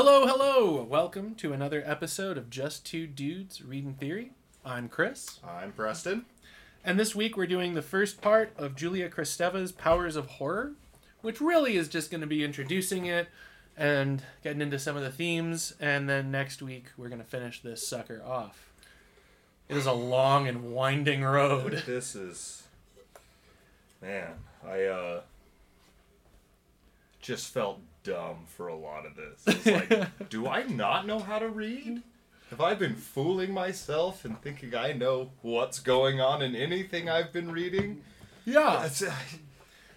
Hello, hello! Welcome to another episode of Just Two Dudes Reading Theory. I'm Chris, I'm Preston. and this week we're doing the first part of Julia Kristeva's Powers of Horror, which really is just going to be introducing it and getting into some of the themes, and then next week we're going to finish this sucker off. It is a long and winding road. This is man, I uh just felt dumb for a lot of this. It's like, do I not know how to read? Have I been fooling myself and thinking I know what's going on in anything I've been reading? Yeah.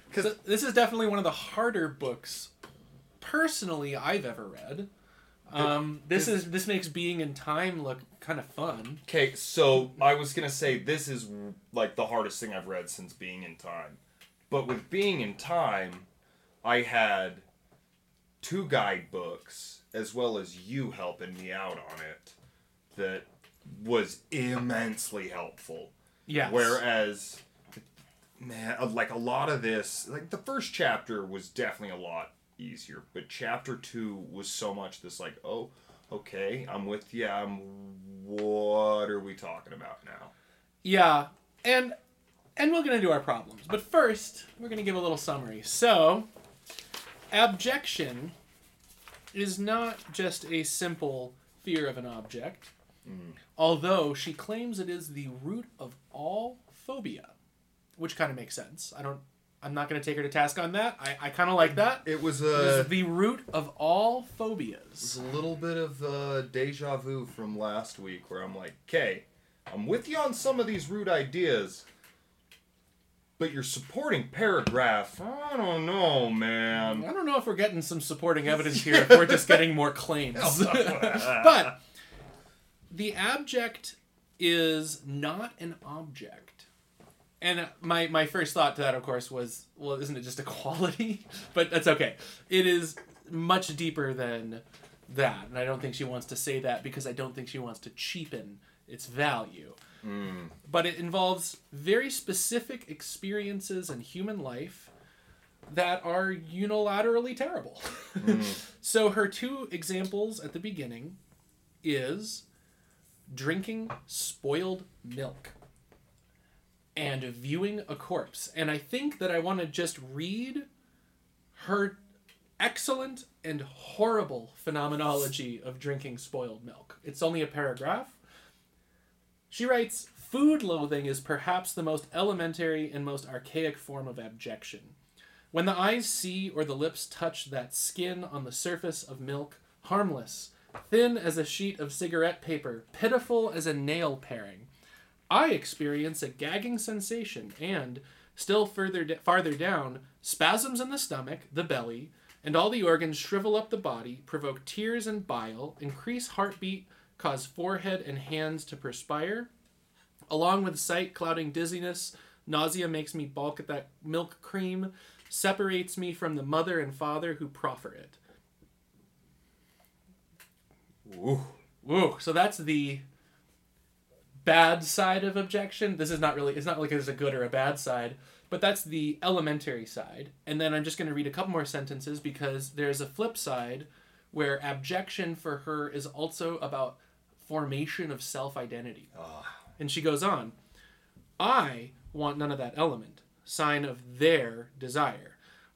Because So this is definitely one of the harder books, personally, I've ever read. Um, this is this makes Being and Time look kind of fun. Okay, so I was gonna say this is like the hardest thing I've read since Being and Time. But with Being and Time, I had two guidebooks as well as you helping me out on it that was immensely helpful. Yeah. Whereas, man, like a lot of this, like the first chapter was definitely a lot easier, but chapter two was so much this like, oh, okay, I'm with you. I'm. What are we talking about now? Yeah, and and we're gonna do our problems, but first we're gonna give a little summary. So, abjection is not just a simple fear of an object, although she claims it is the root of all phobia, which kind of makes sense. I don't. I'm not gonna take her to task on that. I, I kind of like that. It was It a, is the root of all it phobias. was a little bit of uh, deja vu from last week, where I'm like, okay, I'm with you on some of these root ideas. But your supporting paragraph, I don't know, man. I don't know if we're getting some supporting evidence here if we're just getting more claims. but the abject is not an object. And my, my first thought to that, of course, was, well, isn't it just a quality? But that's okay. It is much deeper than that. And I don't think she wants to say that because I don't think she wants to cheapen its value. Mm. But it involves very specific experiences in human life that are unilaterally terrible. Mm. so her two examples at the beginning is drinking spoiled milk and viewing a corpse. And I think that I want to just read her excellent and horrible phenomenology of drinking spoiled milk. It's only a paragraph. She writes Food loathing is perhaps the most elementary and most archaic form of abjection. When the eyes see or the lips touch that skin on the surface of milk, harmless, thin as a sheet of cigarette paper, pitiful as a nail paring, I experience a gagging sensation and, still further d- farther down, spasms in the stomach, the belly, and all the organs shrivel up the body, provoke tears and bile, increase heartbeat, cause forehead and hands to perspire. Along with sight clouding dizziness, nausea makes me balk at that milk cream, separates me from the mother and father who proffer it. Ooh. Woo! So that's the bad side of abjection. This is not really. It's not like there's a good or a bad side, but that's the elementary side. And then I'm just going to read a couple more sentences because there's a flip side where abjection for her is also about formation of self identity. Ah. And she goes on, I want none of that element, sign of their desire.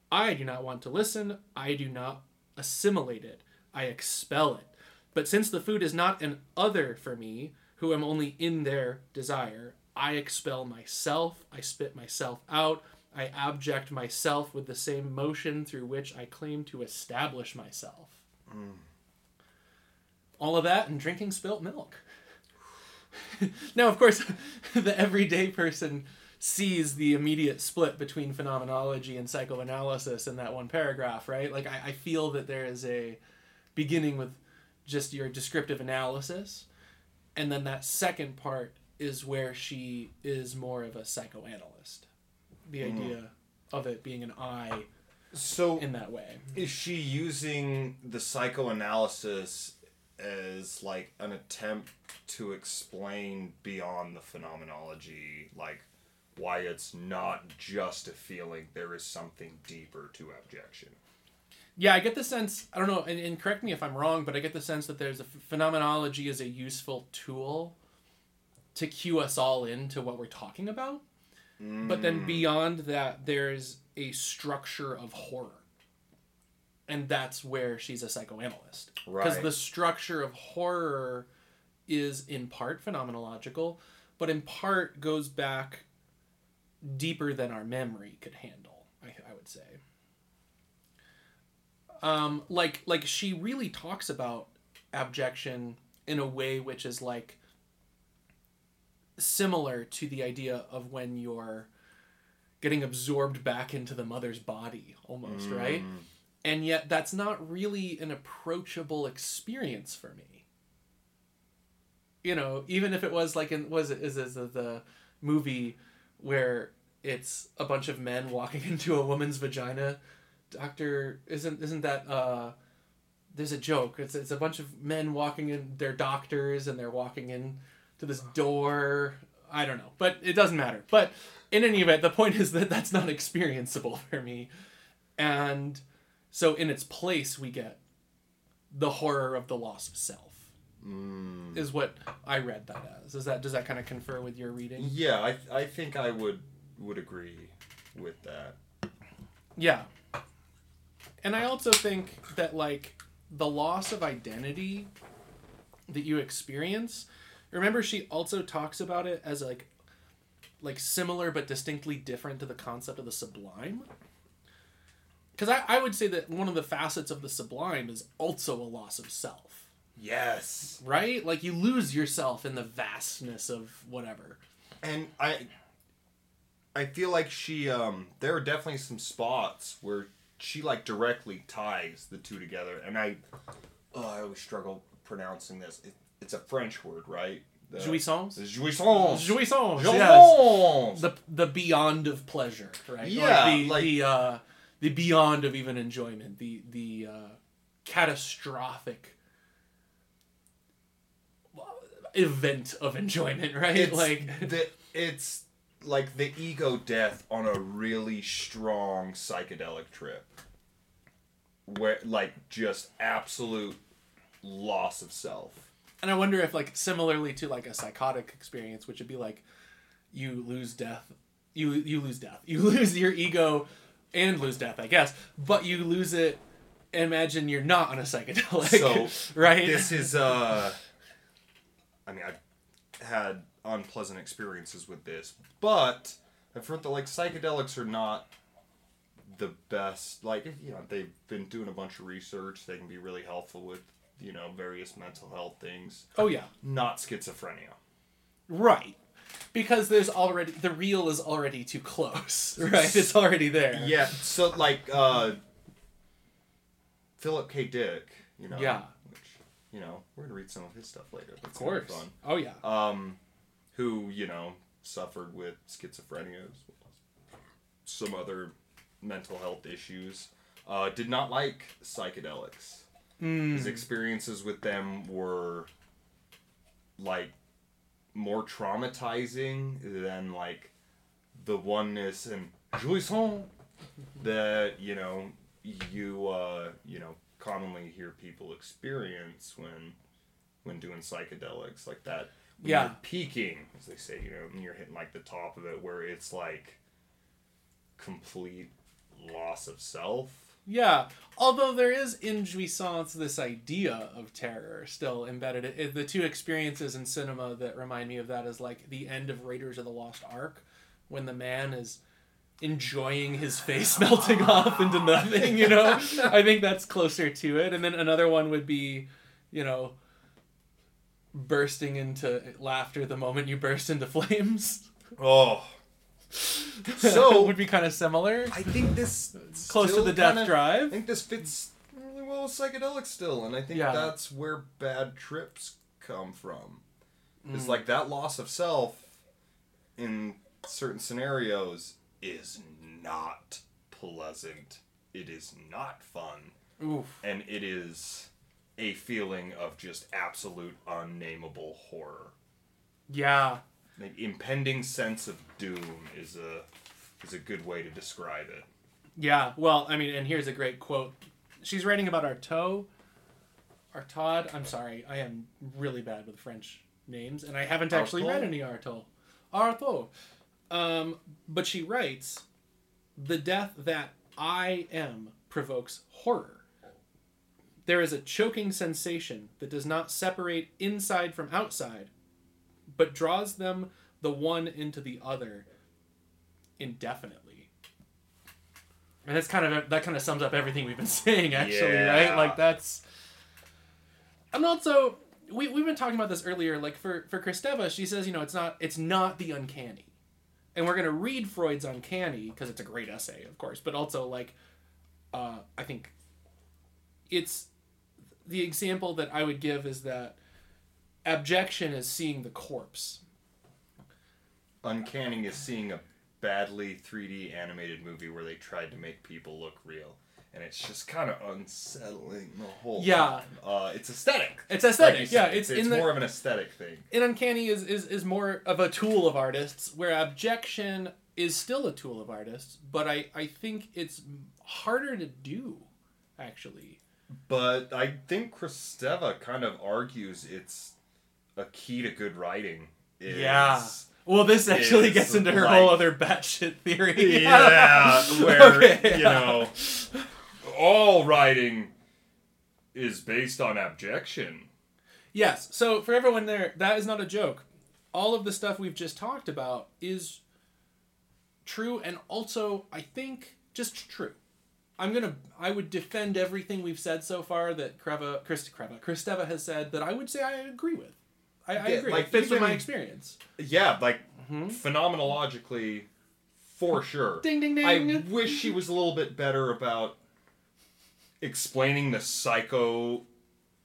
I do not want to listen. I do not assimilate it. I expel it. But since the food is not an other for me, who am only in their desire, I expel myself. I spit myself out. I abject myself with the same motion through which I claim to establish myself. Mm. All of that and drinking spilt milk. now, of course, the everyday person sees the immediate split between phenomenology and psychoanalysis in that one paragraph, right? Like, I, I feel that there is a beginning with just your descriptive analysis, and then that second part is where she is more of a psychoanalyst. The hmm. idea of it being an I So in that way. is she using the psychoanalysis as like an attempt to explain beyond the phenomenology, like why it's not just a feeling, there is something deeper to abjection. Yeah, I get the sense. I don't know, and, and correct me if I'm wrong, but I get the sense that there's a phenomenology is a useful tool to cue us all into what we're talking about. But then mm. beyond that, there's a structure of horror. And that's where she's a psychoanalyst. Because Right. the structure of horror is in part phenomenological, but in part goes back deeper than our memory could handle, I, I would say. Um, like like she really talks about abjection in a way which is like similar to the idea of when you're getting absorbed back into the mother's body almost right and yet that's not really an approachable experience for me. You know even if it was like in was it is is the, the movie where it's a bunch of men walking into a woman's vagina? Doctor isn't isn't that uh there's a joke. It's, it's a bunch of men walking in they're doctors and they're walking in to this door. I don't know but it doesn't matter. But in any event the point is that that's not experienceable for me. And so in its place we get the horror of the loss of self Mm. is what i read that as is that does that kind of confer with your reading Yeah, I, I think I would would agree with that. Yeah. And I also think that like the loss of identity that you experience, remember she also talks about it as like like similar but distinctly different to the concept of the sublime. Because I, I would say that one of the facets of the sublime is also a loss of self, Yes. right? Like you lose yourself in the vastness of whatever. And I I feel like she um there are definitely some spots where she like directly ties the two together and I oh, I always struggle pronouncing this. It, it's a French word, right? The, Jouissance? Jouissance. Jouissance, yes. Jouissance. the the beyond of pleasure, right? Yeah, like the like- the uh, the beyond of even enjoyment, the the uh, catastrophic event of enjoyment, right? it's like the it's like the ego death on a really strong psychedelic trip. Where like just absolute loss of self. And I wonder if like similarly to like a psychotic experience, which would be like you lose death, you you lose death, you lose your ego, and lose death, I guess, but you lose it. Imagine you're not on a psychedelic, So, right? this is uh i mean i've had unpleasant experiences with this but i've heard that like psychedelics are not the best like you know they've been doing a bunch of research they can be really helpful with you know various mental health things oh yeah, not schizophrenia Right. Because there's already the real is already too close, right? It's already there. yeah so like uh philip k dick you know Yeah. which you know we're gonna read some of his stuff later Of That's be course. fun. Oh yeah. um, who you know suffered with schizophrenia, as well as some other mental health issues, uh, did not like psychedelics. Mm. His experiences with them were like more traumatizing than like the oneness and jouissance that you know you uh, you know commonly hear people experience when when doing psychedelics like that when Yeah. you're peaking as they say you know when you're hitting like the top of it where it's like complete loss of self Yeah. Although there is in Jouissance this idea of terror still embedded. It, the two experiences in cinema that remind me of that is like the end of Raiders of the Lost Ark, when the man is enjoying his face melting off into nothing. You know, I think that's closer to it. And then another one would be, you know, bursting into laughter the moment you burst into flames. oh So- would be kind of similar, i think this close to the death kinda- i think this fits really well with psychedelics still and i think Yeah. that's where bad trips come from Mm. It's like that loss of self in certain scenarios is not pleasant. It is not fun. Oof. And it is a feeling of just absolute unnameable horror. Yeah. The impending sense of doom is a is a good way to describe it. Yeah, well, I mean, and here's a great quote. she's writing about Artaud. Artaud. I'm sorry, I am really bad with French names, and I haven't actually Artaud? read any Artaud. Artaud. Um, but she writes, "The death that I am provokes horror. There is a choking sensation that does not separate inside from outside, but draws them the one into the other indefinitely." And that's kind of that kind of sums up everything we've been saying, actually, right? Like that's. And also, we we've been talking about this earlier. Like for for Kristeva, she says, you know, it's not it's not the uncanny, and we're gonna read Freud's Uncanny because it's a great essay, of course, but also like, uh, I think. It's, the example that I would give is that, abjection is seeing the corpse. Uncanny is seeing a badly 3D animated movie where they tried to make people look real. And it's just kind of unsettling the whole Yeah. Uh, it's aesthetic. It's aesthetic, you yeah. said, It's, it's, in the more of an aesthetic thing. and uncanny is, is is more of a tool of artists where abjection is still a tool of artists but i i think it's harder to do actually But I think Kristeva kind of argues it's a key to good writing. Is, Yeah. well this actually gets into her like- whole other batshit theory Yeah, where Okay, you yeah. know, all writing is based on abjection. yes so for everyone there that is not a joke all of the stuff we've just talked about is true and also i think just true i'm gonna i would defend everything we've said so far that kreva Christ, kreva kristeva has said that i would say i agree with i, I agree. like it fits with my experience. Yeah, like Mhm. phenomenologically, for sure. ding ding ding. I wish she was a little bit better about explaining the psycho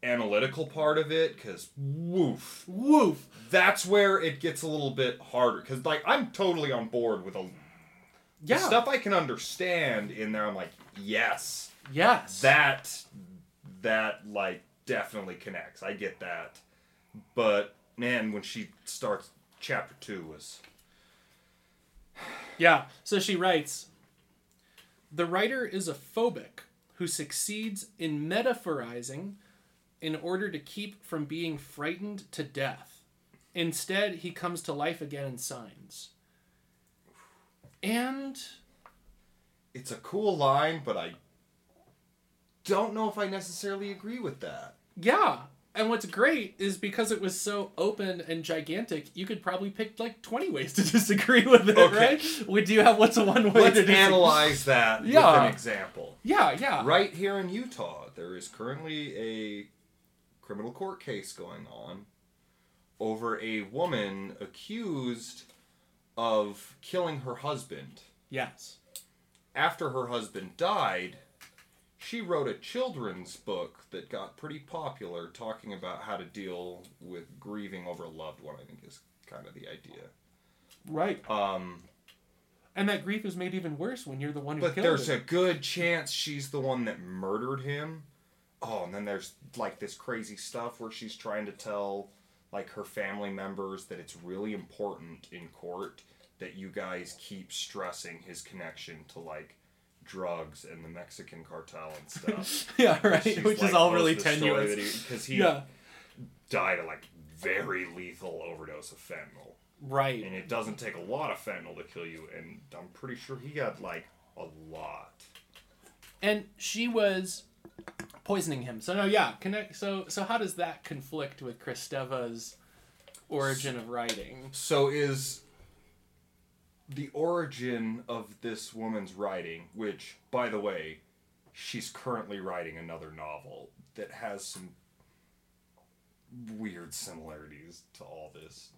analytical part of it because woof. Woof. That's where it gets a little bit harder because like i'm totally on board with a the yeah. stuff i can understand in there i'm like yes. Yes. That that like definitely connects. I get that but man when she starts chapter two was Yeah. So she writes The writer is a phobic who succeeds in metaphorizing in order to keep from being frightened to death. Instead, he comes to life again in signs. And it's a cool line but i don't know if i necessarily agree with that yeah. And what's great is because it was so open and gigantic, you could probably pick like 20 ways to disagree with it, Okay. right? We do have what's a one way let's to disagree? analyze that with Yeah. an example Yeah, yeah. Right here in Utah, there is currently a criminal court case going on over a woman accused of killing her husband. Yes. After her husband died, she wrote a children's book that got pretty popular talking about how to deal with grieving over a loved one, I think is kind of the idea. Right. Um, And that grief is made even worse when you're the one who But killed there's a good chance she's the one that murdered him. Oh, and then there's like this crazy stuff where she's trying to tell like her family members that it's really important in court that you guys keep stressing his connection to like drugs and the Mexican cartel and stuff. yeah, right. Which is all really tenuous. he- Because he, yeah. died of like very lethal overdose of fentanyl. Right. And it doesn't take a lot of fentanyl to kill you, and I'm pretty sure he got like a lot. And she was poisoning him. So no, yeah, connect. So so how does that conflict with Kristeva's origin of writing? So is the origin of this woman's writing, which, by the way, she's currently writing another novel that has some weird similarities to all this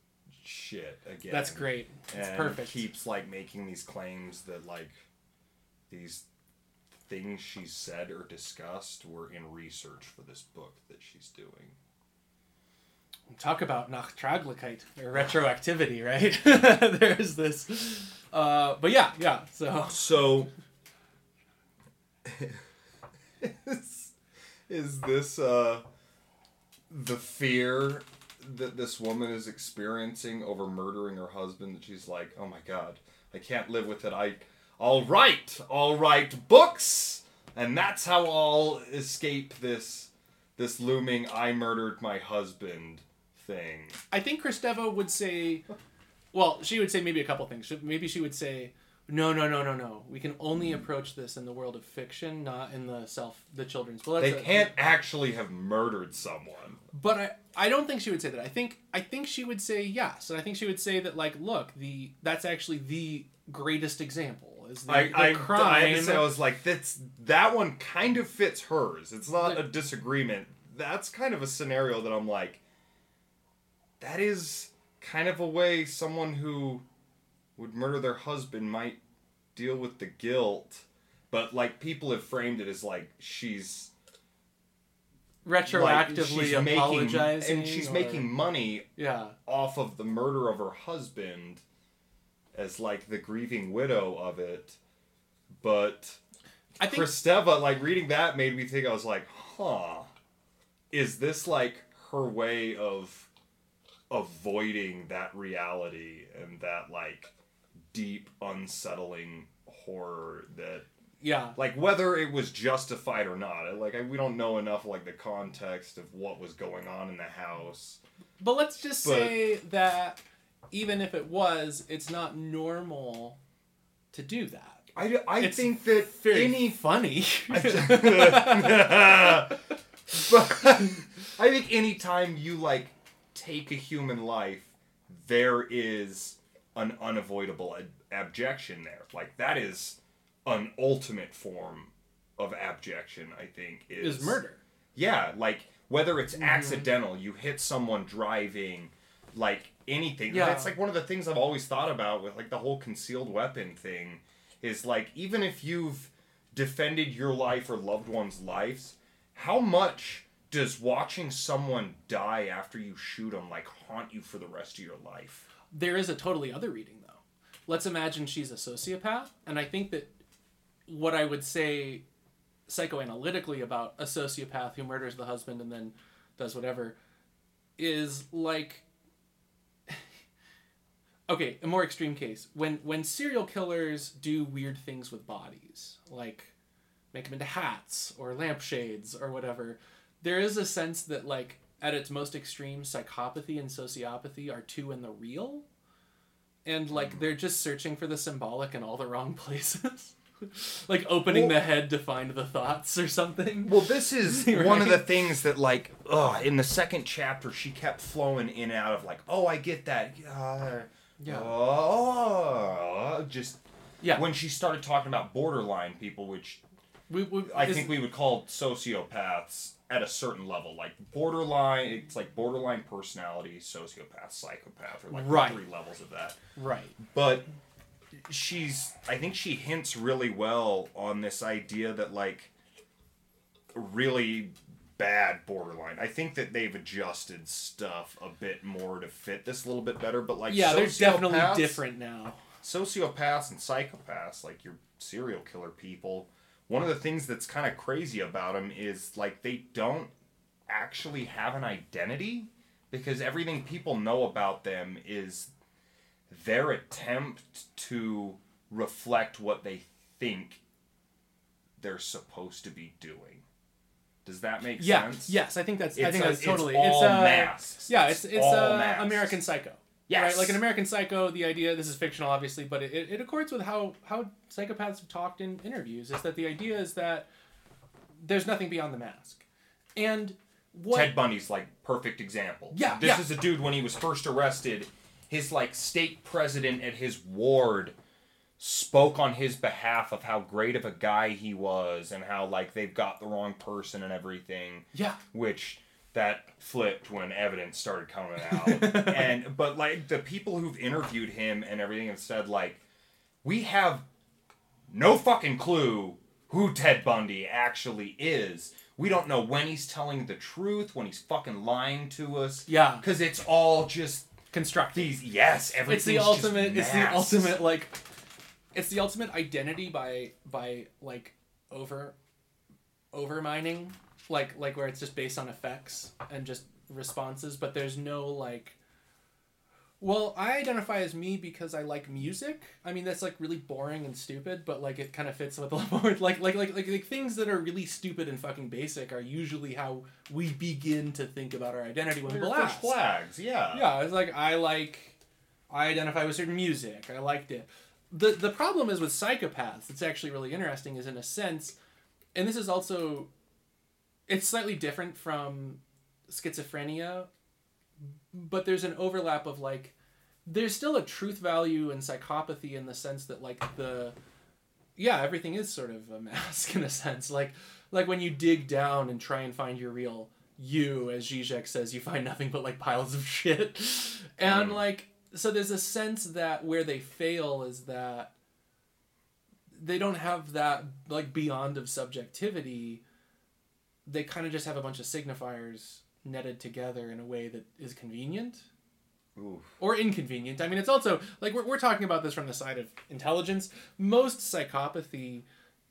shit again. That's great. It's and perfect. keeps like making these claims that like these things she said or discussed were in research for this book that she's doing. Talk about Nachtraglichkeit or retroactivity, right? There's this. Uh, but yeah, yeah. So So, is, is this uh, the fear that this woman is experiencing over murdering her husband? That she's like, oh my god, I can't live with it. I, I'll write, I'll write books and that's how I'll escape this this looming "I murdered my husband" thing. I think Kristeva would say, well, she would say maybe a couple things. She- Maybe she would say, no, no, no, no, no. We can only hmm. approach this in the world of fiction, not in the self, the children's. But They can't actually have murdered someone. But I, I don't think she would say that. I think I think she would say yes, and I think she would say that like, look, the that's actually the greatest example is the, I, the I, I crime. had to say, I was like, that's that one kind of fits hers. It's not a disagreement. That's kind of a scenario that I'm like, that is kind of a way someone who would murder their husband might deal with the guilt. But like people have framed it as like she's like, retroactively she's apologizing, making and she's or- making money yeah. off of the murder of her husband as like the grieving widow of it. But I think Kristeva, like reading that made me think I was like, huh. Is this like her way of avoiding that reality and that like deep unsettling horror that yeah. like whether it was justified or not like I, we don't know enough like the context of what was going on in the house But let's just But- say that even if it was, it's not normal to do that. I, I It's think that any funny. but I think anytime you like take a human life, there is an unavoidable ab- abjection there. Like that is an ultimate form of abjection. I think is, is murder. Yeah, like whether it's Mm-hmm. accidental, you hit someone driving, like anything. Yeah. That's like one of the things I've always thought about with like the whole concealed weapon thing is like even if you've defended your life or loved ones' lives, how much does watching someone die after you shoot them like haunt you for the rest of your life? There is a totally other reading though. Let's imagine she's a sociopath, and I think that what I would say psychoanalytically about a sociopath who murders the husband and then does whatever is like okay a more extreme case when when serial killers do weird things with bodies like make them into hats or lampshades or whatever there is a sense that like at its most extreme psychopathy and sociopathy are two in the real and like they're just searching for the symbolic in all the wrong places like opening Well- the head to find the thoughts or something Well, this is Right. one of the things that, like, ugh, in the second chapter, she kept flowing in and out of, like, oh, I get that. Uh, Yeah. Oh, just yeah when she started talking about borderline people, which we, we, I is- think we would call sociopaths at a certain level, like borderline. It's like borderline personality, sociopath, psychopath, or like Right. three levels of that. right But she's, I think she hints really well on this idea that like really bad borderline. I think that they've adjusted stuff a bit more to fit this a little bit better. But like yeah they're definitely different now sociopaths and psychopaths, like your serial killer people, one of the things that's kind of crazy about them is like they don't actually have an identity because everything people know about them is their attempt to reflect what they think they're supposed to be doing. Does that make yeah sense? yes i think that's i It's think a- that's it's totally all it's uh, masks. yeah It's it's it's masks. american psycho Yes. right like in american psycho the idea this is fictional obviously but it, it accords with how how psychopaths have talked in interviews is that the idea is that there's nothing beyond the mask and what Ted Bundy's like perfect example. Yeah, This yeah. is a dude when he was first arrested, his like state president at his ward spoke on his behalf of how great of a guy he was and how like they've got the wrong person and everything, yeah which that flipped when evidence started coming out. and but like the people who've interviewed him and everything have said like we have no fucking clue who Ted Bundy actually is. We don't know when he's telling the truth, when he's fucking lying to us. Yeah. Because it's all just constructed. these, yes, it's the ultimate it's the ultimate like it's the ultimate identity by by like over over mining like like where it's just based on effects and just responses but there's no like Well, I identify as me because I like music. I mean, that's like really boring and stupid, but like it kind of fits with the like like like like like things that are really stupid and fucking basic are usually how we begin to think about our identity when people ask. flags, yeah. Yeah, it's like I like, I identify with certain music. I liked it. the The problem is with psychopaths. It's actually really interesting. Is in a sense, and this is also, it's slightly different from schizophrenia, but there's an overlap of like, there's still a truth value in psychopathy in the sense that like the, yeah, everything is sort of a mask in a sense. Like, like when you dig down and try and find your real you, as Zizek says, you find nothing but like piles of shit. And Mm. like, so there's a sense that where they fail is that they don't have that like beyond of subjectivity. They kind of just have a bunch of signifiers netted together in a way that is convenient Oof. or inconvenient. I mean, it's also like we're, we're talking about this from the side of intelligence. Most psychopathy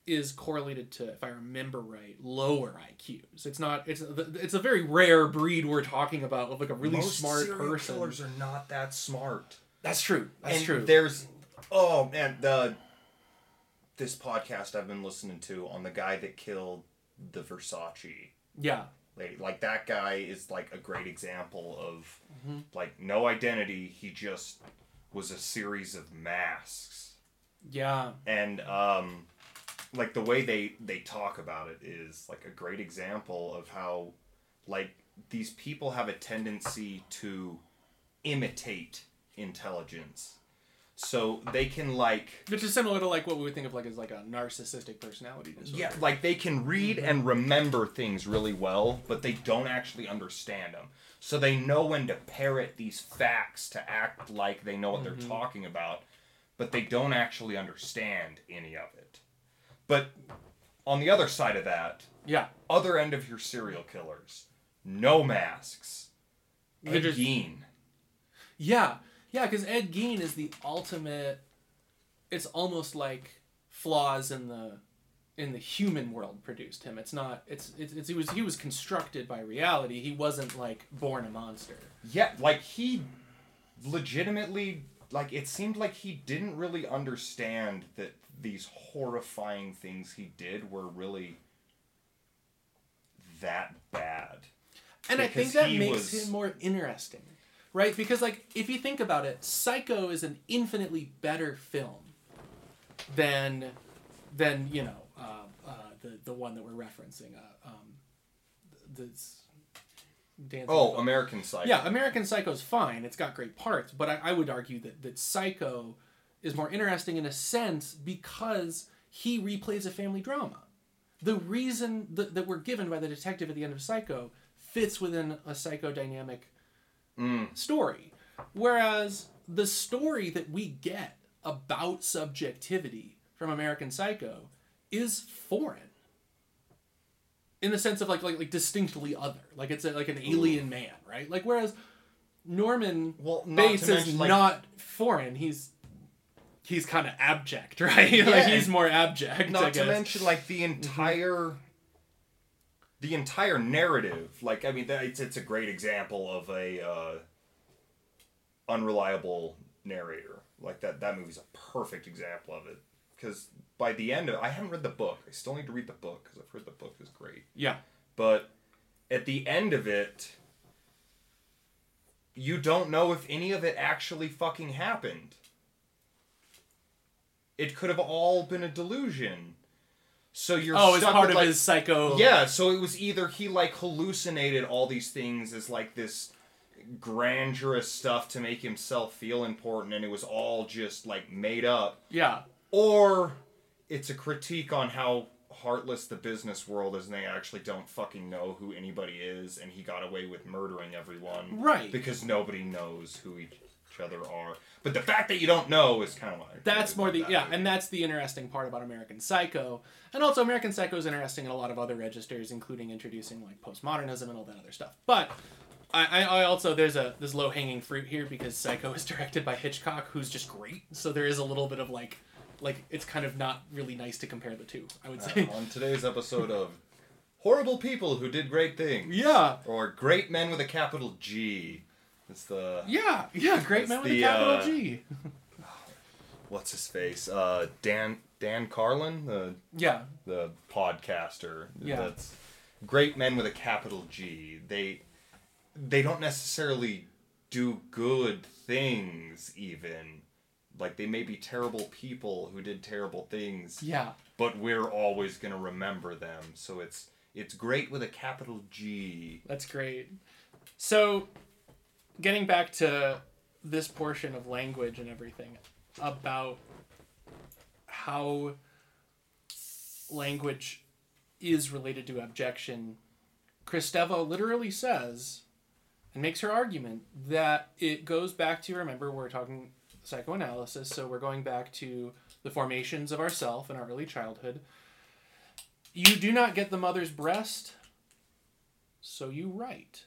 is correlated to, if I remember right, lower IQs. It's not. It's it's a very rare breed we're talking about of like a really Most smart serial person. killers are not that smart. That's true. That's and true. There's, oh man, the this podcast I've been listening to on the guy that killed the Versace Yeah. lady. Like that guy is like a great example of Mhm. like no identity. He just was a series of masks, Yeah. and um, like the way they they talk about it is like a great example of how like these people have a tendency to imitate intelligence. So they can like Which is similar to like what we would think of like as like a narcissistic personality disorder. Yeah, like they can read mm-hmm. and remember things really well, but they don't actually understand them. So they know when to parrot these facts to act like they know what they're mm-hmm. talking about, but they don't actually understand any of it. But on the other side of that, Yeah. other end of your serial killers, no masks. They're just- Yeah, yeah, because Ed Gein is the ultimate. It's almost like flaws in the in the human world produced him. It's not. It's it's, it's he was he was constructed by reality. He wasn't like born a monster. Yeah, like he legitimately like it seemed like he didn't really understand that these horrifying things he did were really that bad. And I think that makes was- him more interesting, right? Because like if you think about it, Psycho is an infinitely better film than than you know uh, uh, the the one that we're referencing. Uh, um, the, the Oh, American Psycho. Yeah, American Psycho's fine. It's got great parts, but I, I would argue that, that Psycho is more interesting in a sense because he replays a family drama. The reason that, that we're given by the detective at the end of Psycho fits within a psychodynamic Mm. story. Whereas the story that we get about subjectivity from American Psycho is foreign. In the sense of like like, like distinctly other. Like it's a, like an alien man, right? Like whereas Norman Well, Bates is mention, like- not foreign. He's he's kind of abject, right? like he's more abject. Not to mention like the entire the entire narrative. Like I mean, that, it's it's a great example of a uh, unreliable narrator. Like that that movie's a perfect example of it. Because by the end of I haven't read the book. I still need to read the book because I've heard the book is great. yeah. But at the end of it, you don't know if any of it actually fucking happened. It could have all been a delusion. So you're Oh, it's part of like, his psycho. yeah, so it was either he like hallucinated all these things as like this grandiose stuff to make himself feel important and it was all just like made up Yeah. or it's a critique on how heartless the business world is and they actually don't fucking know who anybody is and he got away with murdering everyone Right. because nobody knows who each other are but the fact that you don't know is kind of like That's more the that yeah, movie. and that's the interesting part about American Psycho, and also American Psycho is interesting in a lot of other registers, including introducing like postmodernism and all that other stuff. But I, I, also there's a there's low hanging fruit here because Psycho is directed by Hitchcock, who's just great. So there is a little bit of like, like it's kind of not really nice to compare the two. I would say. Uh, on today's episode of horrible people who did great things yeah. or great men with a capital G It's the Yeah, yeah, great man with a capital uh, G. what's his face? Uh, Dan Dan Carlin, the Yeah, the podcaster. Yeah. That's great men with a capital G. They they don't necessarily do good things even. Like they may be terrible people who did terrible things, yeah. but we're always going to remember them. So it's it's great with a capital G. That's great. So, getting back to this portion of language and everything about how language is related to abjection, Kristeva literally says and makes her argument that it goes back to remember we're talking psychoanalysis, so we're going back to the formations of ourself in our early childhood. You do not get the mother's breast, so you write.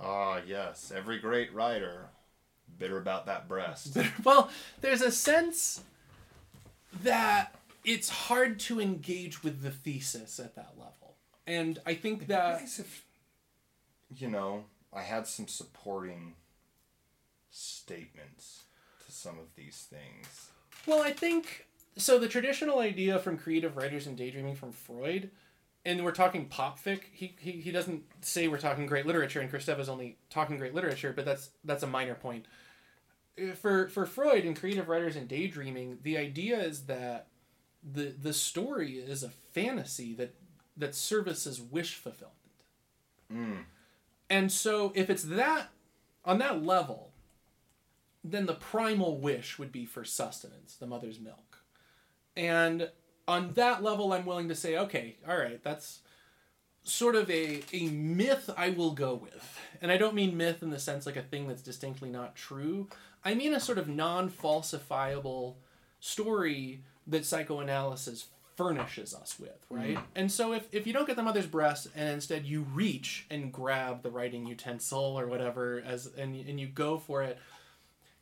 Ah, yes. Every great writer bitter about that breast. well, there's a sense that it's hard to engage with the thesis at that level. And I think that nice if you know I had some supporting statements to some of these things. well, I think so the traditional idea from creative writers and daydreaming from Freud and we're talking pop fic. He, he, he doesn't say we're talking great literature, and Kristeva's only talking great literature, but that's that's a minor point. Uh, For for Freud and creative writers and daydreaming, the idea is that the the story is a fantasy that that services wish fulfillment. Mm. And so if it's that on that level, then the primal wish would be for sustenance, the mother's milk. And on that level I'm willing to say, okay, all right, that's sort of a, a myth I will go with. And I don't mean myth in the sense like a thing that's distinctly not true. I mean a sort of non-falsifiable story that psychoanalysis furnishes us with, mm. right? And so if, if you don't get the mother's breast and instead you reach and grab the writing utensil or whatever as and, and you go for it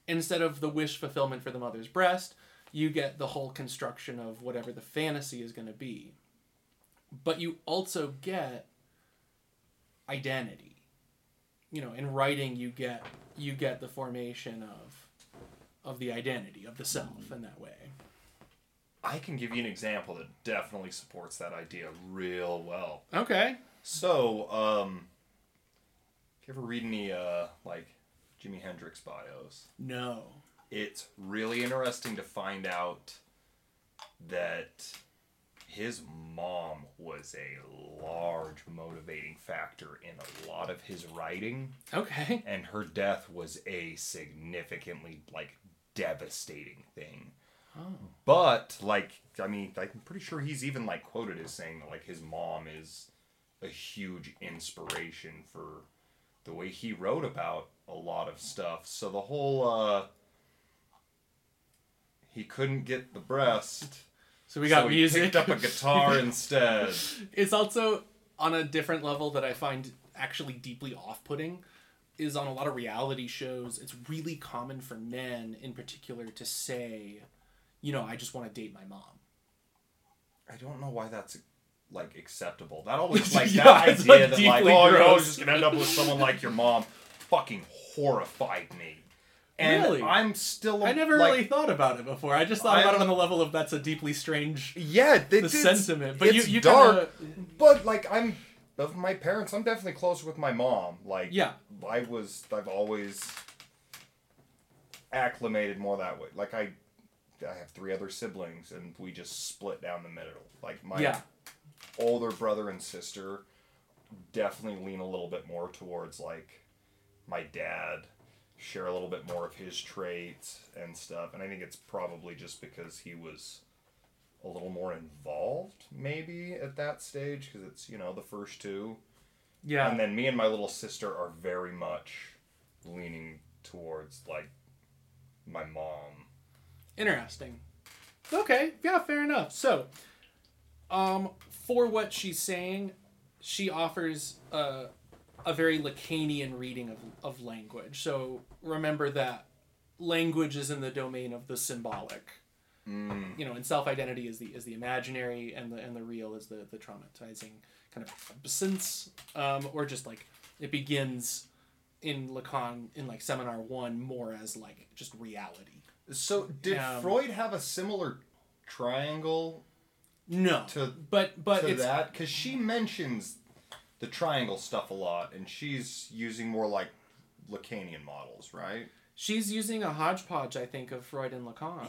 instead of the wish fulfillment for the mother's breast, you get the whole construction of whatever the fantasy is going to be. But you also get identity. You know, in writing you get you get the formation of of the identity of the self in that way. I can give you an example that definitely supports that idea real well. Okay. So, um, you ever read any uh, like Jimi Hendrix bios, No. It's really interesting to find out that his mom was a large motivating factor in a lot of his writing Okay. and her death was a significantly like devastating thing Oh. but like i mean i'm pretty sure he's even like quoted as saying that like his mom is a huge inspiration for the way he wrote about a lot of stuff so the whole uh he couldn't get the breast So we got so he picked up a guitar instead it's also on a different level that I find actually deeply off-putting is on a lot of reality shows. It's really common for men in particular to say, you know, I just want to date my mom. I don't know why that's like acceptable. That always like Yeah, that idea like, that like oh you're always just gonna end up with someone like your mom, fucking horrified me. And Really? I'm still. I never like, really thought about it before. I just thought about I'm- it on the level of that's a deeply strange Yeah, it, the it's, sentiment. But you it's you dark, kinda, but like I'm of my parents. I'm definitely closer with my mom. Like yeah. I was. I've always acclimated more that way. Like I, I have three other siblings, and we just split down the middle. Like my Yeah. older brother and sister definitely lean a little bit more towards like my dad share a little bit more of his traits and stuff and i think it's probably just because he was a little more involved maybe at that stage because it's you know the first two Yeah. and then me and my little sister are very much leaning towards like my mom Interesting. Okay, yeah, fair enough. So, um, for what she's saying, she offers a, a very Lacanian reading of, of language. So remember that language is in the domain of the symbolic. mm. You know, and self identity is the is the imaginary, and the and the real is the the traumatizing kind of absence, um, or just like it begins in Lacan in like Seminar One more as like just reality. So did Um, Freud have a similar triangle No, to but but to that? Because she mentions the triangle stuff a lot, and she's using more like Lacanian models, right? she's using a hodgepodge, I think, of Freud and Lacan.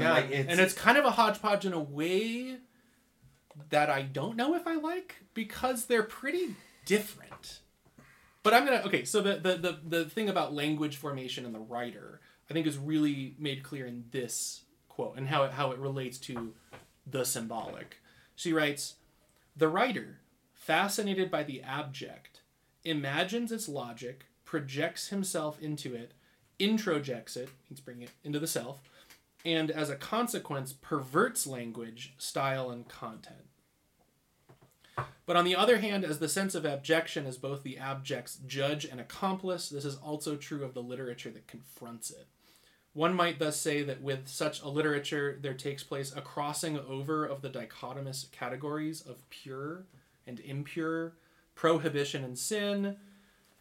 Yeah, like, it's- and it's kind of a hodgepodge in a way that I don't know if I like because they're pretty different. But I'm gonna okay. So the the the, the thing about language formation and the writer, I think, is really made clear in this quote and how it how it relates to the symbolic. She writes, "The writer, fascinated by the abject, imagines its logic, projects himself into it, introjects it, means bring it into the self, and as a consequence perverts language, style, and content. But on the other hand, as the sense of abjection is both the abject's judge and accomplice, this is also true of the literature that confronts it. One might thus say that with such a literature, there takes place a crossing over of the dichotomous categories of pure and impure, prohibition and sin,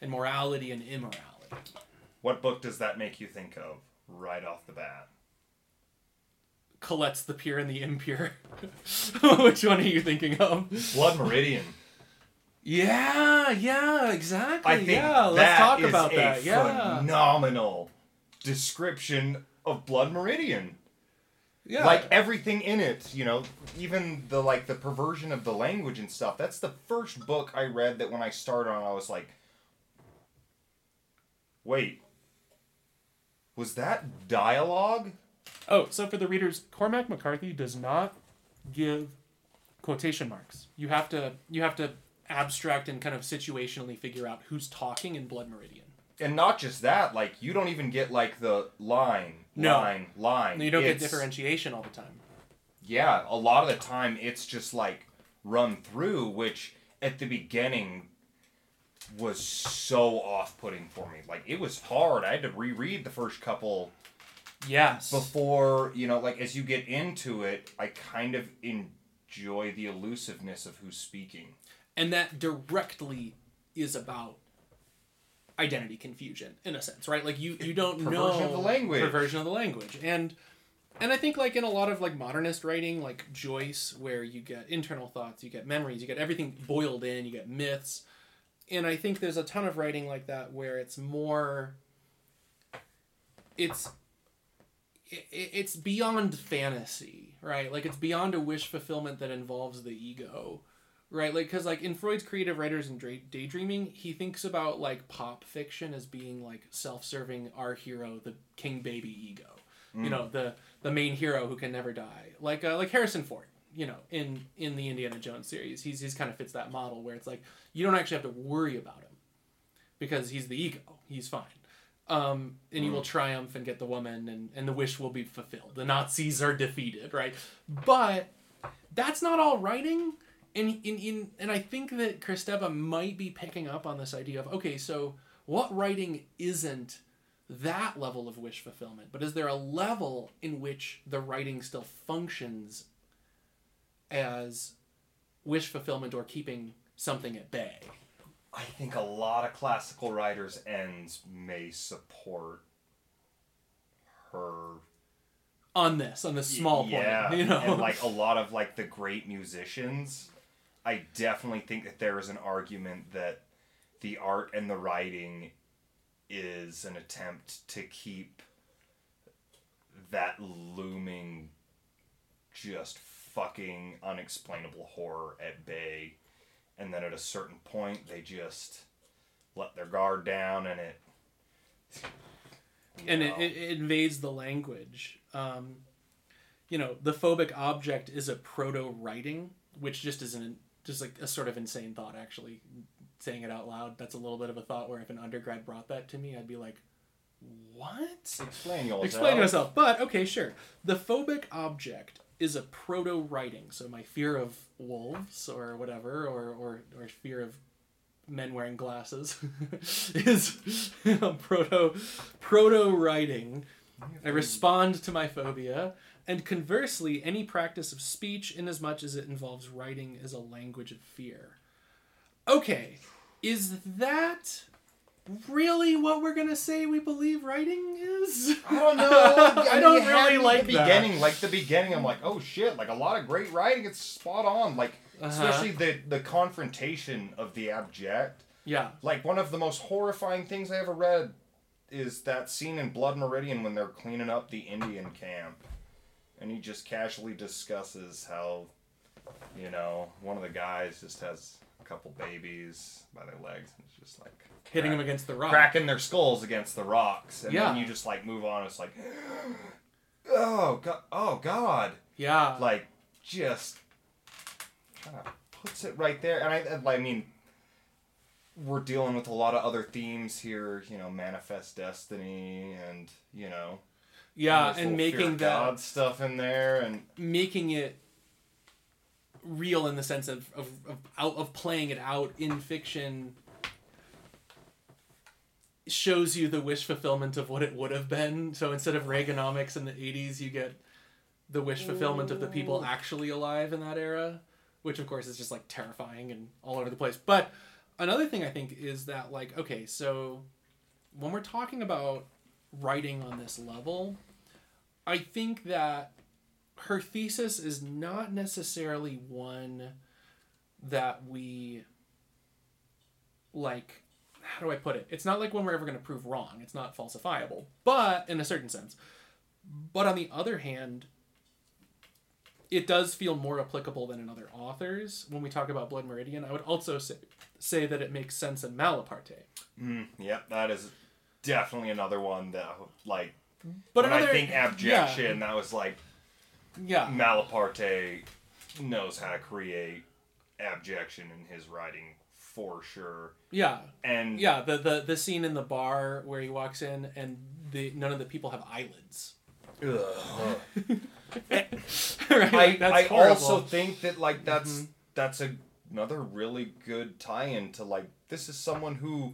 and morality and immorality. What book does that make you think of right off the bat? Colette's the pure and the impure. Which one are you thinking of? Blood Meridian. Yeah, yeah, exactly. I think yeah, let's talk about that. Yeah. phenomenal description of Blood Meridian. Yeah. Like everything in it, you know, even the like the perversion of the language and stuff. That's the first book I read that when I started on, I was like, wait, was that dialogue? Oh, so for the readers, Cormac McCarthy does not give quotation marks. You have to you have to abstract and kind of situationally figure out who's talking in Blood Meridian. And not just that, like you don't even get like the line, No. line, line. You don't get differentiation all the time. Yeah, a lot of the time it's just like run through, which at the beginning was so off putting for me. Like it was hard. I had to reread the first couple Yes. before, you know, like as you get into it, I kind of enjoy the elusiveness of who's speaking. and that directly is about identity confusion in a sense right? Like you you don't Perversion know of the language. perversion of the language. And and i think like in a lot of like modernist writing like joyce where you get internal thoughts you get memories you get everything boiled in you get myths. And i think there's a ton of writing like that where it's more it's it's beyond fantasy right? Like it's beyond a wish fulfillment that involves the ego right? Like because like in freud's creative writers and daydreaming he thinks about like pop fiction as being like self-serving our hero the king baby ego. You know the the main hero who can never die. Like uh, like harrison ford you know in in the indiana jones series. He's he's kind of fits that model where it's like you don't actually have to worry about him because he's the ego. He's fine. Um, and he will triumph and get the woman and, and the wish will be fulfilled. The nazis are defeated right? But that's not all writing and in, in and i think that kristeva might be picking up on this idea of okay so what writing isn't that level of wish fulfillment but is there a level in which the writing still functions as wish fulfillment or keeping something at bay? I think a lot of classical writers' ends may support her. On this on this small point yeah, you know? and like a lot of like the great musicians, I definitely think that there is an argument that the art and the writing is an attempt to keep that looming, just fucking unexplainable horror at bay, and then at a certain point they just let their guard down and it. and it, it, invades the language. Um, you know, the phobic object is a proto writing, which just isn't just like a sort of insane thought. Actually, saying it out loud, that's a little bit of a thought. Where if an undergrad brought that to me, I'd be like, "What? Explain yourself. Explain yourself." But okay, sure. The phobic object is a proto writing. So my fear of wolves or whatever, or or, or fear of men wearing glasses is a proto proto writing. I respond to my phobia, and conversely, any practice of speech, inasmuch as much as it involves writing, is a language of fear. Okay, is that really what we're gonna say we believe writing is? I don't know. I mean, don't really like the that. beginning. Like the beginning, I'm like, oh shit! Like a lot of great writing. It's spot on. Like Uh-huh. especially the the confrontation of the abject. Yeah. Like one of the most horrifying things I ever read is that scene in Blood Meridian when they're cleaning up the Indian camp, and he just casually discusses how, you know, one of the guys just has a couple babies by their legs and it's just like Hitting crack- him against the rock. cracking their skulls against the rocks, and Yeah. then you just like move on. It's like, oh god, oh god, Yeah. like just kind of puts it right there. And I, I mean, we're dealing with a lot of other themes here. You know, manifest destiny, and you know, yeah, there's and making of that God stuff in there, and making it real in the sense of of of, out, of playing it out in fiction shows you the wish fulfillment of what it would have been. So instead of Reaganomics in the 80s, you get the wish fulfillment of the people mm. actually alive in that era, which of course is just like terrifying and all over the place. But another thing I think is that like okay, so when we're talking about writing on this level, I think that her thesis is not necessarily one that we like how do I put it? It's not like one we're ever going to prove wrong. It's not falsifiable, but in a certain sense. But on the other hand, it does feel more applicable than in other authors. When we talk about Blood Meridian, I would also say, say that it makes sense in Malaparte. mm, yep, that is definitely another one that like. But when another I think abjection, that was like yeah, Malaparte knows how to create abjection in his writing for sure. yeah, And yeah. The, the the scene in the bar where he walks in and the none of the people have eyelids. Ugh. right? I, Like, I horrible. Mm-hmm. also think that like that's that's a, another really good tie-in to like this is someone who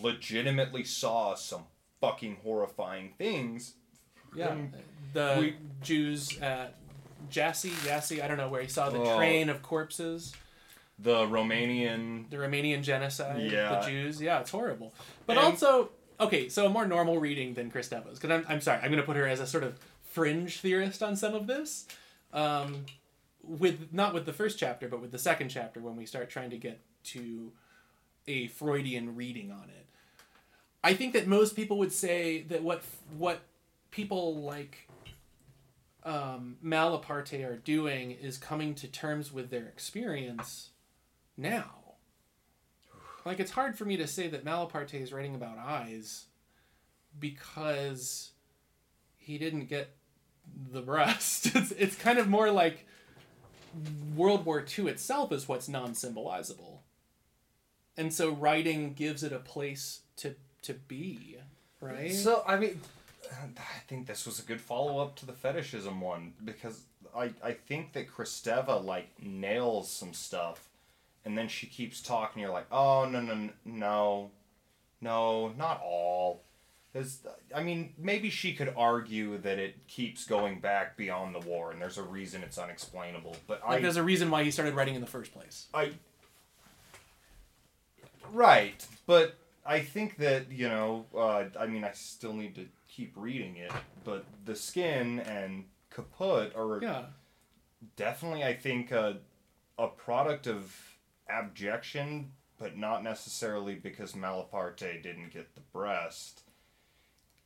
legitimately saw some fucking horrifying things. Yeah, Um, the we- Jews at Jassy, Jassy, I don't know where he saw the Oh. train of corpses, The Romanian the Romanian genocide, Yeah. the Jews. Yeah, it's horrible. But And- also, okay, so a more normal reading than Kristeva's, because I'm, I'm sorry, I'm going to put her as a sort of fringe theorist on some of this. Um, with not with the first chapter, but with the second chapter when we start trying to get to a Freudian reading on it. I think that most people would say that what what people like um, Malaparte are doing is coming to terms with their experience now. Like it's hard for me to say that Malaparte is writing about eyes because he didn't get the breast. It's it's kind of more like World War II itself is what's non-symbolizable. And so writing gives it a place to to be, right? So I mean, I think this was a good follow up to the fetishism one because I I think that Kristeva like nails some stuff, and then she keeps talking. You're like, oh no no no, no, not all. There's, I mean, maybe she could argue that it keeps going back beyond the war, and there's a reason it's unexplainable. But like I, there's a reason why he started writing in the first place. I right, but I think that you know, uh, I mean, I still need to keep reading it, but the skin and Kaputt are Yeah. definitely, I think, a a product of abjection, but not necessarily because Malaparte didn't get the breast.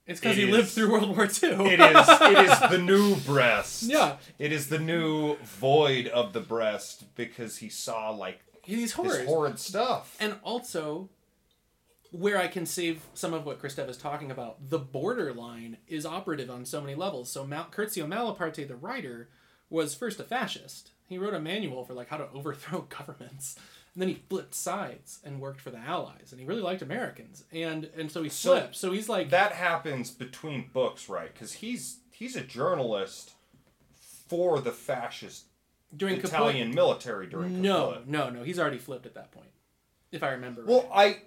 It's because It he lived through World War II. It is it is the new breast. Yeah. It is the new void of the breast because he saw like These horrid stuff. and also, where I can save some of what Kristeva is talking about, the borderline is operative on so many levels. So Mal- Curzio Malaparte, the writer, was first a fascist. He wrote a manual for like how to overthrow governments. And then he flipped sides and worked for the Allies, and he really liked Americans, and and so he So flipped. So he's like, that happens between books, right? Because he's he's a journalist for the fascist during Italian military during No, no, no. He's already flipped at that point, if I remember. Well, right. I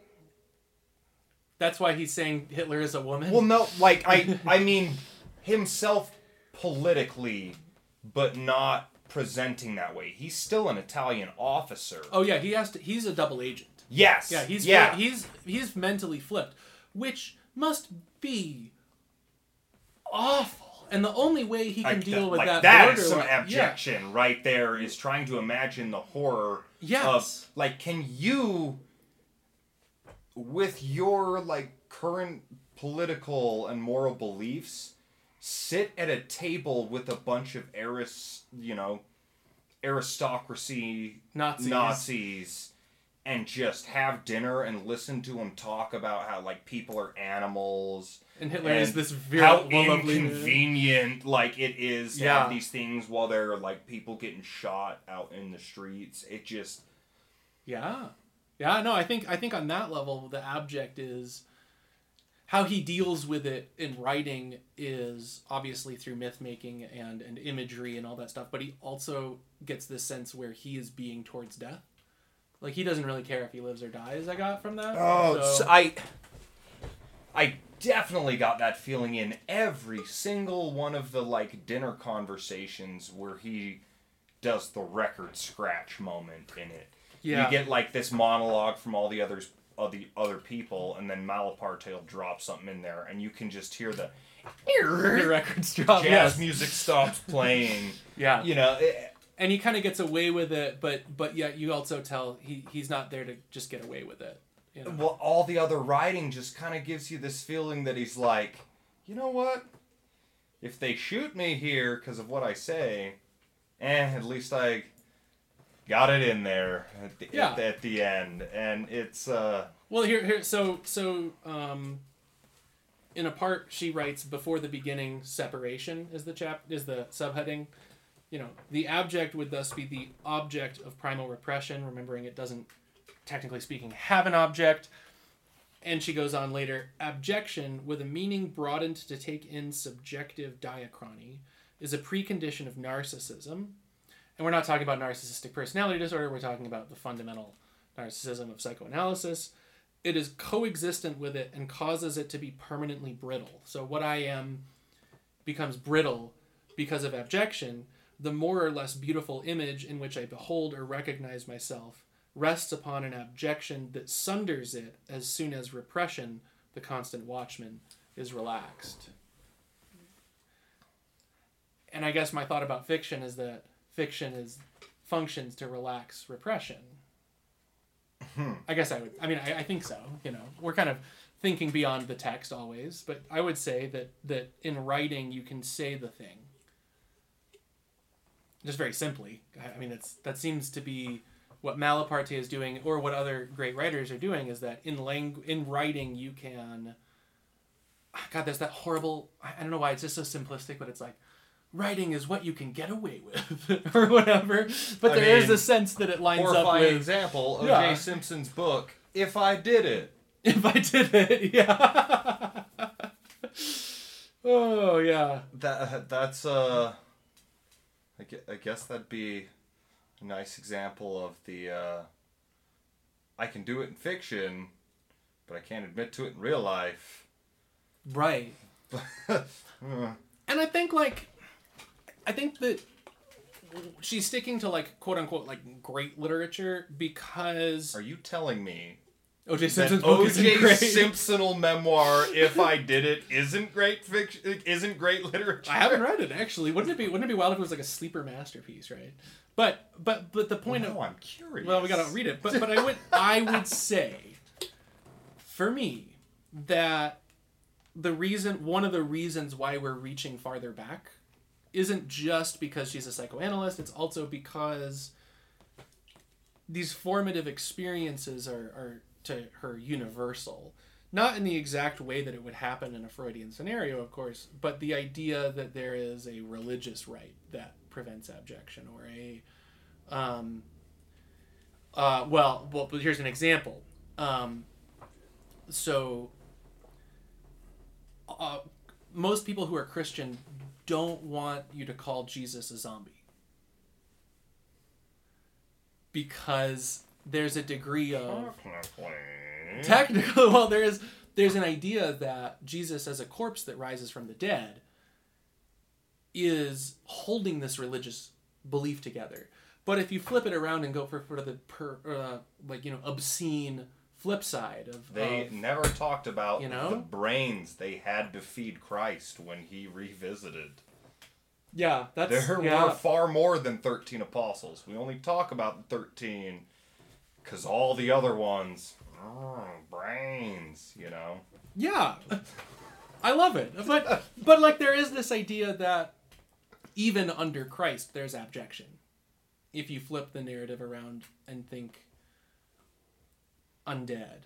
that's why he's saying Hitler is a woman. well no, like I I mean himself politically, but not presenting that way. He's still an Italian officer. oh yeah, he has to. He's a double agent. Yes. Yeah, he's yeah. he's he's mentally flipped, which must be awful. And the only way he can Like, deal that- with like, that that is some yeah. abjection right there. Is trying to imagine the horror Yes. of like, can you, with your like current political and moral beliefs, sit at a table with a bunch of aris, you know, aristocracy Nazis. Nazis and just have dinner and listen to them talk about how like people are animals And Hitler is this very man. inconvenient like it is to Yeah. have these things while there are like people getting shot out in the streets. It just Yeah. Yeah, no, I think I think on that level the abject is how he deals with it in writing is obviously through myth making and and imagery and all that stuff, but he also gets this sense where he is being towards death. Like he doesn't really care if he lives or dies. I got from that. Oh, So- so I I definitely got that feeling in every single one of the like dinner conversations where he does the record scratch moment in it. Yeah. You get like this monologue from all the others of the other people and then Malaparte will drop something in there and you can just hear the records drop. jazz yes. music stops playing. Yeah. You know, it, and he kind of gets away with it, but but yet you also tell he he's not there to just get away with it. You know? well, all the other writing just kind of gives you this feeling that he's like, you know what? If they shoot me here because of what I say, eh, at least I got it in there at the, Yeah. at, at the end. And it's, uh, Well, here, here, so, so, um, in a part, she writes before the beginning. Separation is the chap is the subheading. You know, the abject would thus be the object of primal repression. Remembering it doesn't, technically speaking, have an object. And she goes on later. Abjection, with a meaning broadened to take in subjective diachrony, is a precondition of narcissism. And we're not talking about narcissistic personality disorder. We're talking about the fundamental narcissism of psychoanalysis it is coexistent with it and causes it to be permanently brittle. So what I am becomes brittle because of abjection. The more or less beautiful image in which I behold or recognize myself rests upon an abjection that sunders it as soon as repression, the constant watchman, is relaxed. And I guess my thought about fiction is that fiction is functions to relax repression. Hmm. I guess I would. I mean, I, I think so. You know, we're kind of thinking beyond the text always, but I would say that that in writing you can say the thing. Just very simply. I mean, that's that seems to be what Malaparte is doing, or what other great writers are doing, is that in lang- in writing you can. Ah, God, there's that horrible. I don't know why it's just so simplistic, but it's like writing is what you can get away with, or whatever. But I there is mean, a sense that it lines up with example, O.J. Yeah. Simpson's book, If I Did It. if I did it, yeah. oh yeah, That That's, uh, I gue- I guess that'd be a nice example of the, uh, I can do it in fiction, but I can't admit to it in real life. right. And I think like, I think that she's sticking to like quote unquote like great literature because Are you telling me OJ that Simpson's book isn't O.J. great. Simpsonal memoir, If I Did It, isn't great fiction, isn't great literature? I haven't read it actually. Wouldn't it be Wouldn't it be wild if it was like a sleeper masterpiece, right? But but but the point of no, I'm curious. Well, we gotta read it, but but I would I would say, for me, that the reason one of the reasons why we're reaching farther back isn't just because she's a psychoanalyst. It's also because these formative experiences are are to her universal. Not in the exact way that it would happen in a Freudian scenario, of course, but the idea that there is a religious right that prevents abjection or a um, uh, well, well, here's an example. Um, so, uh, most people who are Christian don't want you to call Jesus a zombie because there's a degree of technically Well, there is there's an idea that Jesus, as a corpse that rises from the dead, is holding this religious belief together. But if you flip it around and go for for the per uh, like you know obscene flip side of They of- never talked about You know? the brains they had to feed Christ when he revisited. yeah that's There yeah. were far more than 13 apostles. We only talk about the 13 because all the other ones, mm, brains, you know. Yeah, I love it. But but like there is this idea that even under Christ there's abjection. If you flip the narrative around and think undead.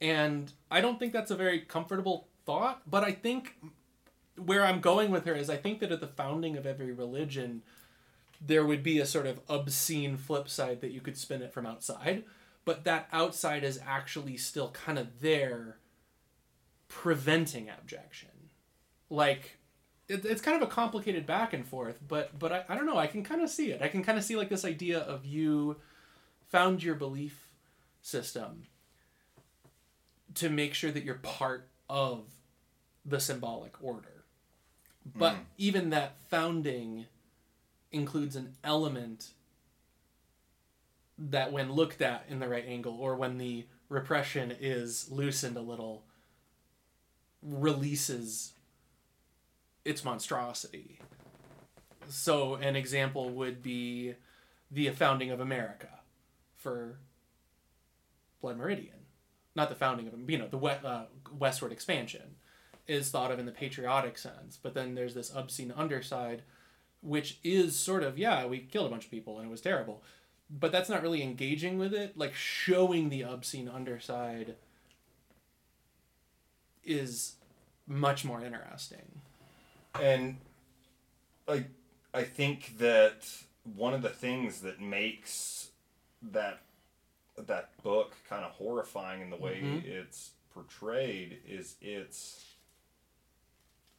And I don't think that's a very comfortable thought, but I think where I'm going with her is I think that at the founding of every religion there would be a sort of obscene flip side that you could spin it from outside, but that outside is actually still kind of there preventing abjection. Like it, it's kind of a complicated back and forth, but but I, I don't know, I can kind of see it. I can kind of see like this idea of you found your belief system to make sure that you're part of the symbolic order. But mm. even that founding includes an element that when looked at in the right angle or when the repression is loosened a little releases its monstrosity so an example would be the founding of america for blood meridian not the founding of you know the uh, westward expansion is thought of in the patriotic sense but then there's this obscene underside which is sort of yeah we killed a bunch of people and it was terrible but that's not really engaging with it. Like showing the obscene underside is much more interesting. And I, I think that one of the things that makes that that book kind of horrifying in the way Mhm. it's portrayed is it's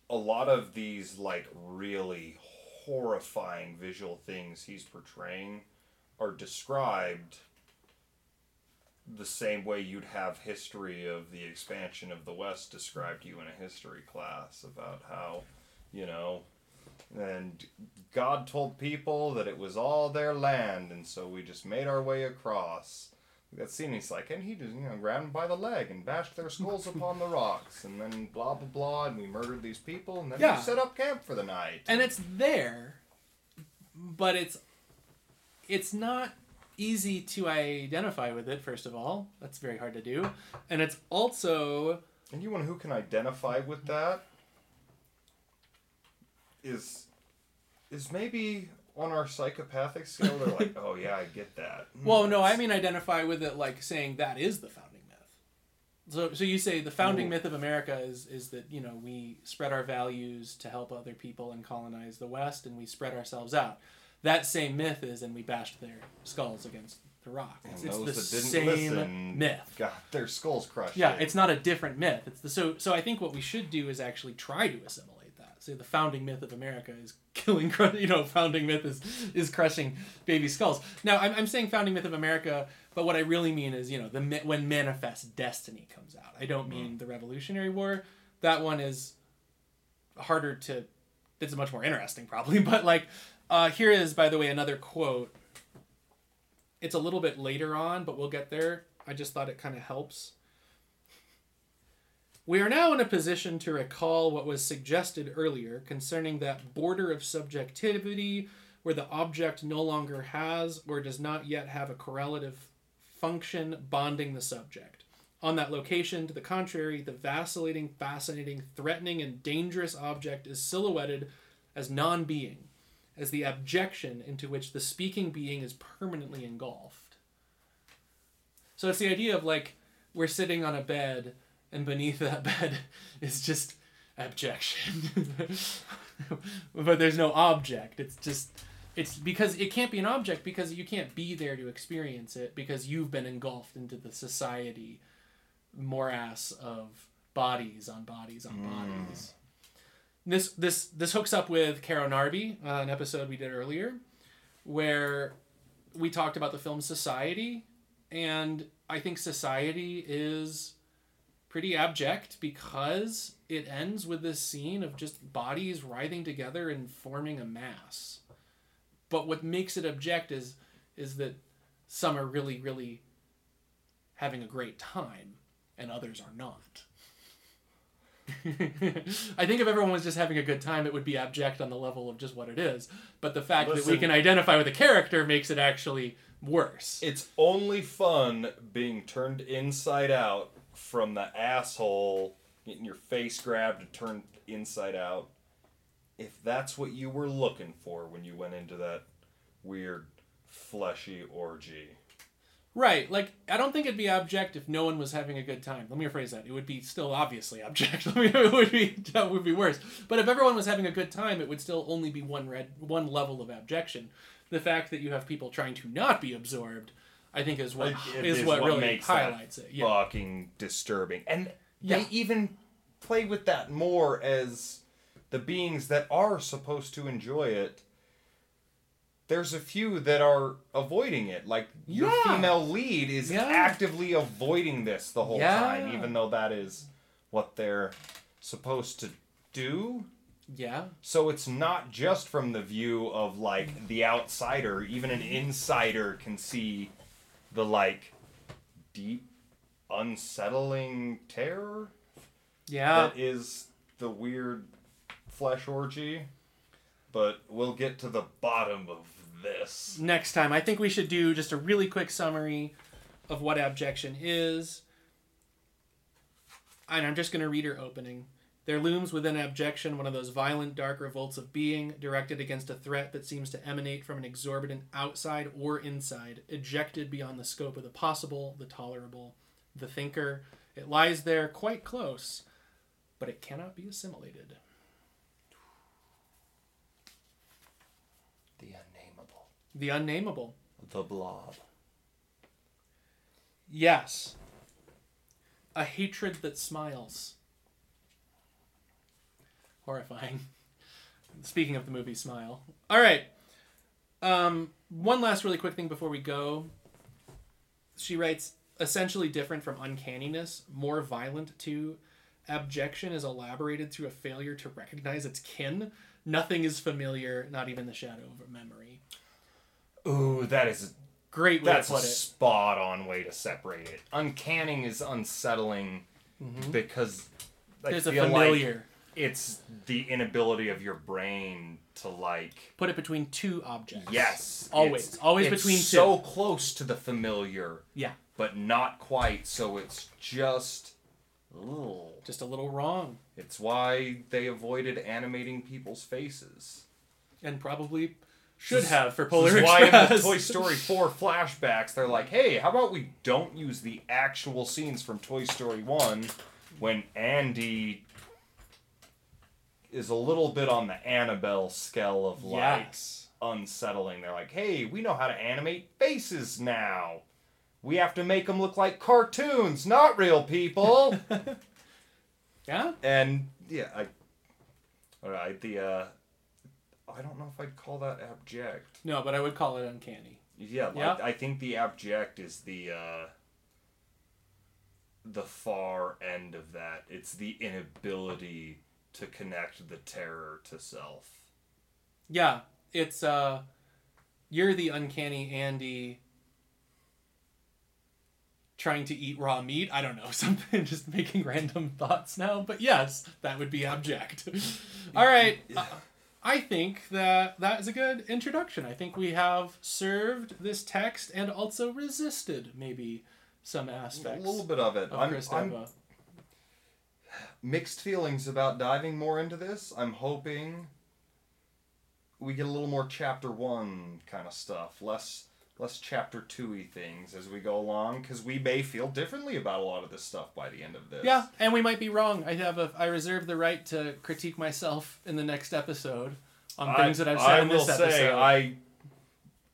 a lot of these like really horrifying visual things he's portraying are described the same way you'd have history of the expansion of the west described to you in a history class about how you know and god told people that it was all their land and so we just made our way across that scene he's like and he just you know grabbed them by the leg and bashed their skulls upon the rocks and then blah blah blah and we murdered these people and then Yeah. we set up camp for the night. And it's there but it's it's not easy to identify with it first of all. That's very hard to do. And it's also And you want who can identify with that is is maybe on our psychopathic scale they're like, oh yeah, I get that. Mm, well no i mean identify with it like saying that is the founding myth so so you say the founding Ooh. myth of america is is that you know we spread our values to help other people and colonize the west and we spread ourselves out that same myth is and we bashed their skulls against the rock it's, it's the those that didn't same listen myth got their skulls crushed. Yeah, in. it's not a different myth. It's the so so I think what we should do is actually try to assimilate. So the founding myth of America is killing, you know, founding myth is is crushing baby skulls. Now I'm, I'm saying founding myth of America, but what I really mean is you know the when Manifest Destiny comes out. I don't mean the Revolutionary War. That one is harder to. It's much more interesting probably, but like uh, here is by the way another quote. It's a little bit later on, but we'll get there. I just thought it kind of helps. We are now in a position to recall what was suggested earlier concerning that border of subjectivity where the object no longer has or does not yet have a correlative function bonding the subject. On that location, to the contrary, the vacillating, fascinating, threatening, and dangerous object is silhouetted as non being, as the abjection into which the speaking being is permanently engulfed. So it's the idea of like we're sitting on a bed and beneath that bed is just abjection. but there's no object. It's just it's because it can't be an object because you can't be there to experience it because you've been engulfed into the society morass of bodies on bodies on bodies. This this this hooks up with Caro Narby, uh, an episode we did earlier, where we talked about the film Society, and I think Society is pretty abject because it ends with this scene of just bodies writhing together and forming a mass. But what makes it abject is is that some are really, really having a great time and others are not. I think if everyone was just having a good time, it would be abject on the level of just what it is. But the fact that we can identify with a character makes it actually worse. It's only fun being turned inside out from the asshole, getting your face grabbed and turned inside out. If that's what you were looking for when you went into that weird fleshy orgy. Right. Like, I don't think it'd be abject if no one was having a good time. Let me rephrase that. It would be still obviously abject. It would be that would be worse. But if everyone was having a good time, it would still only be one red one level of abjection. The fact that you have people trying to not be absorbed, I think, is what It- is it what, really makes highlights it. Yeah. fucking disturbing. And Yeah. they even play with that more as the beings that are supposed to enjoy it. There's a few that are avoiding it. Like your Yeah. female lead is Yeah. actively avoiding this the whole time, even though that is what they're supposed to do. Yeah. So it's not just from the view of like the outsider, even an insider can see the like deep unsettling terror Yeah. that is the weird flesh orgy. But we'll get to the bottom of this. next time. I think we should do just a really quick summary of what abjection is. And I'm just going to read her opening. There looms within abjection one of those violent, dark revolts of being, directed against a threat that seems to emanate from an exorbitant outside or inside, ejected beyond the scope of the possible, the tolerable, the thinker. It lies there quite close, but it cannot be assimilated. The unnameable. The unnameable. The blob. Yes. A hatred that smiles. Horrifying. Speaking of the movie Smile. All right. Um, one last really quick thing before we go. She writes essentially different from uncanniness, more violent too. Abjection is elaborated through a failure to recognize its kin. Nothing is familiar, not even the shadow of a memory. Ooh, that is Great way That's to a put it. spot on way to separate it. Uncanning is unsettling because I There's a feel like familiar. It's the inability of your brain to like Put it between two objects. yes Always. it's- Always it's between two. so close to the familiar Yeah. but not quite so it's just ugh. Just a little wrong. it's why they avoided animating people's faces and probably should This- have for This Polar is why in the Toy Story 4 flashbacks, they're like, hey, how about we don't use the actual scenes from Toy Story 1 when Andy is a little bit on the Annabelle scale of like yes. unsettling. They're like, hey, we know how to animate faces now. We have to make them look like cartoons, not real people. Yeah. and yeah, I. All right, the uh, I don't know if I'd call that abject. No, but I would call it uncanny. Yeah, like, Yeah. I think the abject is the uh, the far end of that. It's the inability to connect the terror to self. Yeah, it's uh, you're the uncanny Andy. Trying to eat raw meat. I don't know something. Just making random thoughts now, but yes, that would be abject. All right. uh, I think that that is a good introduction. I think we have served this text and also resisted maybe some aspects. A little bit of it. of I'm, I'm. Mixed feelings about diving more into this. I'm hoping we get a little more chapter one kind of stuff, less less chapter two y things as we go along, because we may feel differently about a lot of this stuff by the end of this. Yeah, and we might be wrong. I have a I reserve the right to critique myself in the next episode on things that I've said I in this episode. say I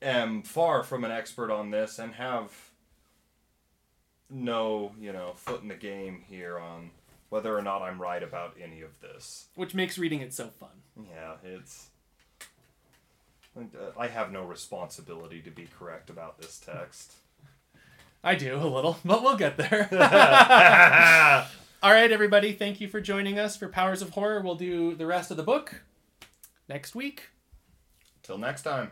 am far from an expert on this and have no, you know, foot in the game here on whether or not I'm right about any of this. which makes reading it so fun. Yeah, it's. Uh, I have no responsibility to be correct about this text. I do a little, but we'll get there. All right, everybody, thank you for joining us for Powers of Horror. We'll do the rest of the book next week. Till next time.